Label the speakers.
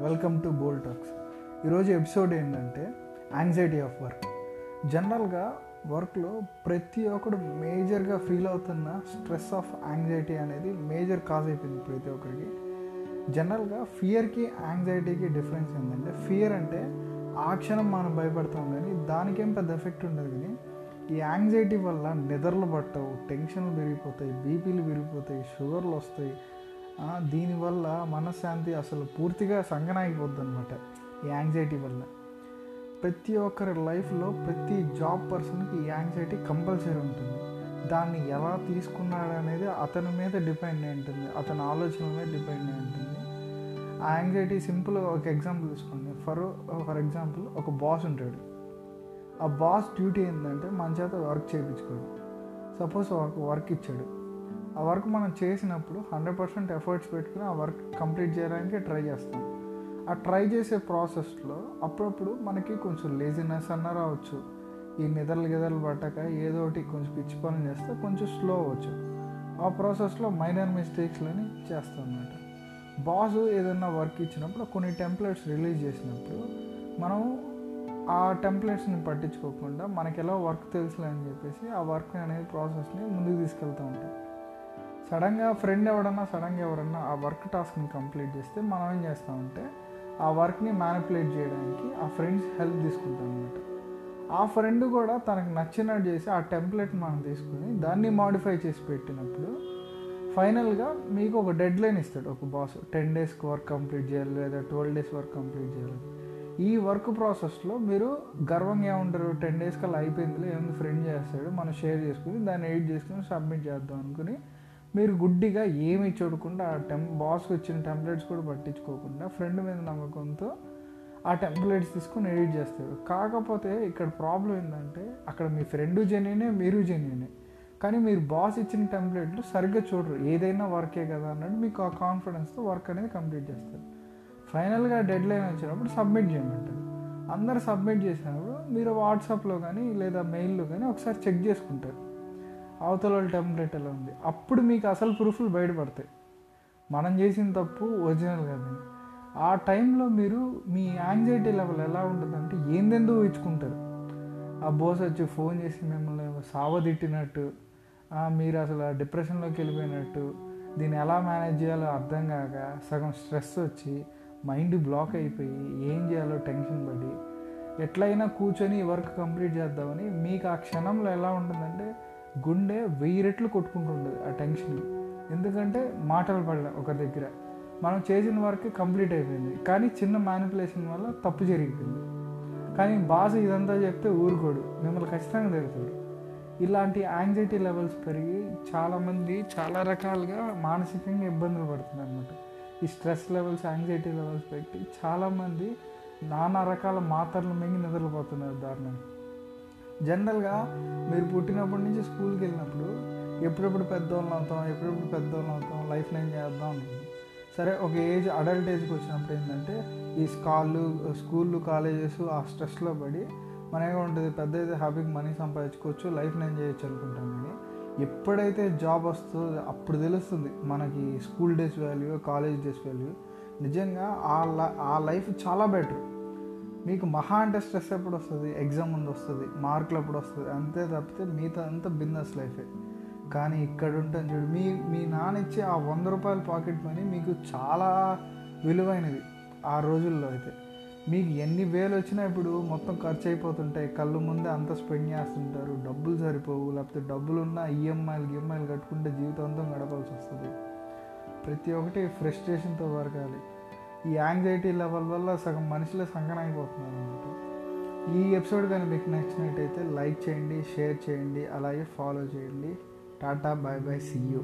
Speaker 1: Welcome to Bol Talks. ఈరోజు episode ఏంటంటే anxiety of work జనరల్గా వర్క్లో ప్రతి ఒక్కడు మేజర్గా ఫీల్ అవుతున్న స్ట్రెస్ ఆఫ్ యాంగ్జైటీ అనేది మేజర్ కాజ్ అయిపోయింది ప్రతి ఒక్కరికి. జనరల్గా ఫియర్కి యాంగ్జైటీకి డిఫరెన్స్ ఏంటంటే ఫియర్ అంటే ఆ క్షణం మనం భయపడతాం కానీ దానికేం పెద్ద ఎఫెక్ట్ ఉండదు కానీ ఈ యాంగ్జైటీ వల్ల నిద్రలు పట్టవు టెన్షన్లు పెరిగిపోతాయి బీపీలు పెరిగిపోతాయి షుగర్లు వస్తాయి దీనివల్ల మనశ్శాంతి అసలు పూర్తిగా సంగనాగిపోద్ది అనమాట ఈ యాంగ్జైటీ వల్ల. ప్రతి ఒక్కరి లైఫ్లో ప్రతి జాబ్ పర్సన్కి యాంగ్జైటీ కంపల్సరీ ఉంటుంది. దాన్ని ఎలా తీసుకున్నాడు అనేది అతని మీద డిపెండ్ అయి ఉంటుంది. అతని ఆలోచన మీద డిపెండ్ అయి ఉంటుంది. ఆ యాంగ్జైటీ సింపుల్ ఒక ఎగ్జాంపుల్ తీసుకోండి. ఫర్ ఫర్ ఎగ్జాంపుల్ ఒక బాస్ ఉంటాడు. ఆ బాస్ డ్యూటీ ఏంటంటే మన చేత వర్క్ చేయించుకోడు. సపోజ్ ఒక వర్క్ ఇచ్చాడు. ఆ వర్క్ మనం చేసినప్పుడు హండ్రెడ్ పర్సెంట్ ఎఫర్ట్స్ పెట్టుకుని ఆ వర్క్ కంప్లీట్ చేయడానికి ట్రై చేస్తాం. ఆ ట్రై చేసే ప్రాసెస్లో అప్పుడప్పుడు మనకి కొంచెం లేజినెస్ అన్న రావచ్చు. ఈ నిద్రలు గిదలు పట్టక ఏదో ఒకటి కొంచెం పిచ్చి పనులు చేస్తే కొంచెం స్లో అవ్వచ్చు. ఆ ప్రాసెస్లో మైనర్ మిస్టేక్స్లని చేస్తాం అన్నమాట బాస్ ఏదైనా వర్క్ ఇచ్చినప్పుడు కొన్ని టెంప్లెట్స్ రిలీజ్ చేసినప్పుడు మనం ఆ టెంప్లెట్స్ని పట్టించుకోకుండా మనకి ఎలా వర్క్ తెలుసులే అని చెప్పేసి ఆ వర్క్ అనేది ప్రాసెస్ని ముందుకు తీసుకెళ్తూ ఉంటాం. సడన్గా ఫ్రెండ్ ఎవడన్నా సడన్గా ఎవరన్నా ఆ వర్క్ టాస్క్ని కంప్లీట్ చేస్తే మనం ఏం చేస్తామంటే ఆ వర్క్ని మ్యానిపులేట్ చేయడానికి ఆ ఫ్రెండ్స్ హెల్ప్ తీసుకుంటాం అనమాట ఆ ఫ్రెండ్ కూడా తనకు నచ్చినట్టు చేసి ఆ టెంప్లెట్ మనం తీసుకుని దాన్ని మాడిఫై చేసి పెట్టినప్పుడు ఫైనల్గా మీకు ఒక డెడ్ లైన్ ఇస్తాడు. ఒక బాస్ టెన్ డేస్కి వర్క్ కంప్లీట్ చేయాలి లేదా ట్వెల్వ్ డేస్ వర్క్ కంప్లీట్ చేయాలి. ఈ వర్క్ ప్రాసెస్లో మీరు గర్వంగా ఏముంటారు టెన్ డేస్ కల్లా అయిపోయిందిలే ఏముంది ఫ్రెండ్ చేస్తాడు మనం షేర్ చేసుకుని దాన్ని ఎడిట్ చేసుకుని సబ్మిట్ చేద్దాం అనుకుని మీరు గుడ్డిగా ఏమీ చూడకుండా ఆ టెం బాస్కి వచ్చిన టెంప్లెట్స్ కూడా పట్టించుకోకుండా ఫ్రెండ్ మీద నమ్మకంతో ఆ టెంప్లెట్స్ తీసుకొని ఎడిట్ చేస్తారు. కాకపోతే ఇక్కడ ప్రాబ్లం ఏంటంటే అక్కడ మీ ఫ్రెండ్ జెన్యునే మీరు జెన్యునే. కానీ మీరు బాస్ ఇచ్చిన టెంప్లెట్లు సరిగ్గా చూడరు. ఏదైనా వర్కే కదా అన్నట్టు మీకు ఆ కాన్ఫిడెన్స్తో వర్క్ అనేది కంప్లీట్ చేస్తారు. ఫైనల్గా డెడ్ లైన్ వచ్చినప్పుడు సబ్మిట్ చేయమంటారు. అందరు సబ్మిట్ చేసినప్పుడు మీరు వాట్సాప్లో కానీ లేదా మెయిల్లో కానీ ఒకసారి చెక్ చేసుకుంటారు. అవతల వాళ్ళ టెంప్లెట్ ఎలా ఉంది? అప్పుడు మీకు అసలు ప్రూఫ్లు బయటపడతాయి. మనం చేసిన తప్పు ఒరిజినల్ కాదని ఆ టైంలో మీరు మీ యాంగ్జైటీ లెవెల్ ఎలా ఉంటుందంటే ఏందెందో ఇచ్చుకుంటారు ఆ బోస్ వచ్చి ఫోన్ చేసి మిమ్మల్ని సావదిట్టినట్టు మీరు అసలు ఆ డిప్రెషన్లోకి వెళ్ళిపోయినట్టు దీన్ని ఎలా మేనేజ్ చేయాలో అర్థం కాక సగం స్ట్రెస్ వచ్చి మైండ్ బ్లాక్ అయిపోయి ఏం చేయాలో టెన్షన్ పడి ఎట్లయినా కూర్చొని వర్క్ కంప్లీట్ చేద్దామని మీకు ఆ క్షణంలో ఎలా ఉంటుందంటే గుండె వెయ్యి రెట్లు కొట్టుకుంటుండదు ఆ టెన్షన్ ఎందుకంటే మాటలు పడలే ఒక దగ్గర. మనం చేసిన వర్క్ కంప్లీట్ అయిపోయింది. కానీ చిన్న మ్యానిపులేషన్ వల్ల తప్పు జరిగిపోయింది. కానీ బాస్ ఇదంతా చెప్తే ఊరుకోడు. మిమ్మల్ని ఖచ్చితంగా తిరుగుతాడు ఇలాంటి యాంగ్జైటీ లెవెల్స్ పెరిగి చాలామంది చాలా రకాలుగా మానసికంగా ఇబ్బందులు పడుతున్నారు అనమాట ఈ స్ట్రెస్ లెవెల్స్ యాంగ్జైటీ లెవెల్స్ పెట్టి చాలామంది నానా రకాల మాత్రలు మింగి నిద్రపోతున్నారు దారుణంగా. జనరల్గా మీరు పుట్టినప్పటి నుంచి స్కూల్కి వెళ్ళినప్పుడు ఎప్పుడెప్పుడు పెద్దవాళ్ళం అవుతాం ఎప్పుడెప్పుడు పెద్దవాళ్ళం అవుతాం లైఫ్ లైన్ చేద్దాం సరే ఒక ఏజ్ అడల్ట్ ఏజ్కి వచ్చినప్పుడు ఏంటంటే ఈ స్కాళ్ళు స్కూళ్ళు కాలేజెస్ ఆ స్ట్రెస్లో పడి మనగా ఉంటుంది పెద్ద అయితే హ్యాపీగా మనీ సంపాదించుకోవచ్చు లైఫ్ నేను చేయొచ్చు అనుకుంటాం కానీ ఎప్పుడైతే జాబ్ వస్తుందో అప్పుడు తెలుస్తుంది మనకి school days value college days value. నిజంగా ఆ ఆ లైఫ్ చాలా బెటర్. మీకు మహా అంటే స్ట్రెస్ ఎప్పుడు వస్తుంది? ఎగ్జామ్ ముందు వస్తుంది. మార్కులు ఎప్పుడు వస్తుంది? అంతే తప్పితే మిగతా అంతా బిజినెస్ లైఫే కానీ ఇక్కడ ఉంటాను చూడు మీ మీ నాన్న ఇచ్చే ఆ వంద రూపాయల పాకెట్ మనీ మీకు చాలా విలువైనది ఆ రోజుల్లో అయితే. మీకు ఎన్ని వేలు వచ్చినా ఇప్పుడు మొత్తం ఖర్చు అయిపోతుంటాయి. కళ్ళు ముందే అంత స్పెండ్ చేస్తుంటారు. డబ్బులు సరిపోవు. లేకపోతే డబ్బులు ఉన్న ఈఎంఐలు ఈఎంఐలు కట్టుకుంటే జీవితాంతం గడపాల్సి వస్తుంది. ప్రతి ఒక్కటి ఫ్రస్ట్రేషన్తో వరకాలి ఈ యాంగ్జైటీ లెవెల్ వల్ల సగం మనుషులే సంగనైపోతున్నారు అనమాట ఈ ఎపిసోడ్ కానీ మీకు నచ్చినట్టయితే లైక్ చేయండి షేర్ చేయండి అలాగే ఫాలో చేయండి. Tata bye bye see you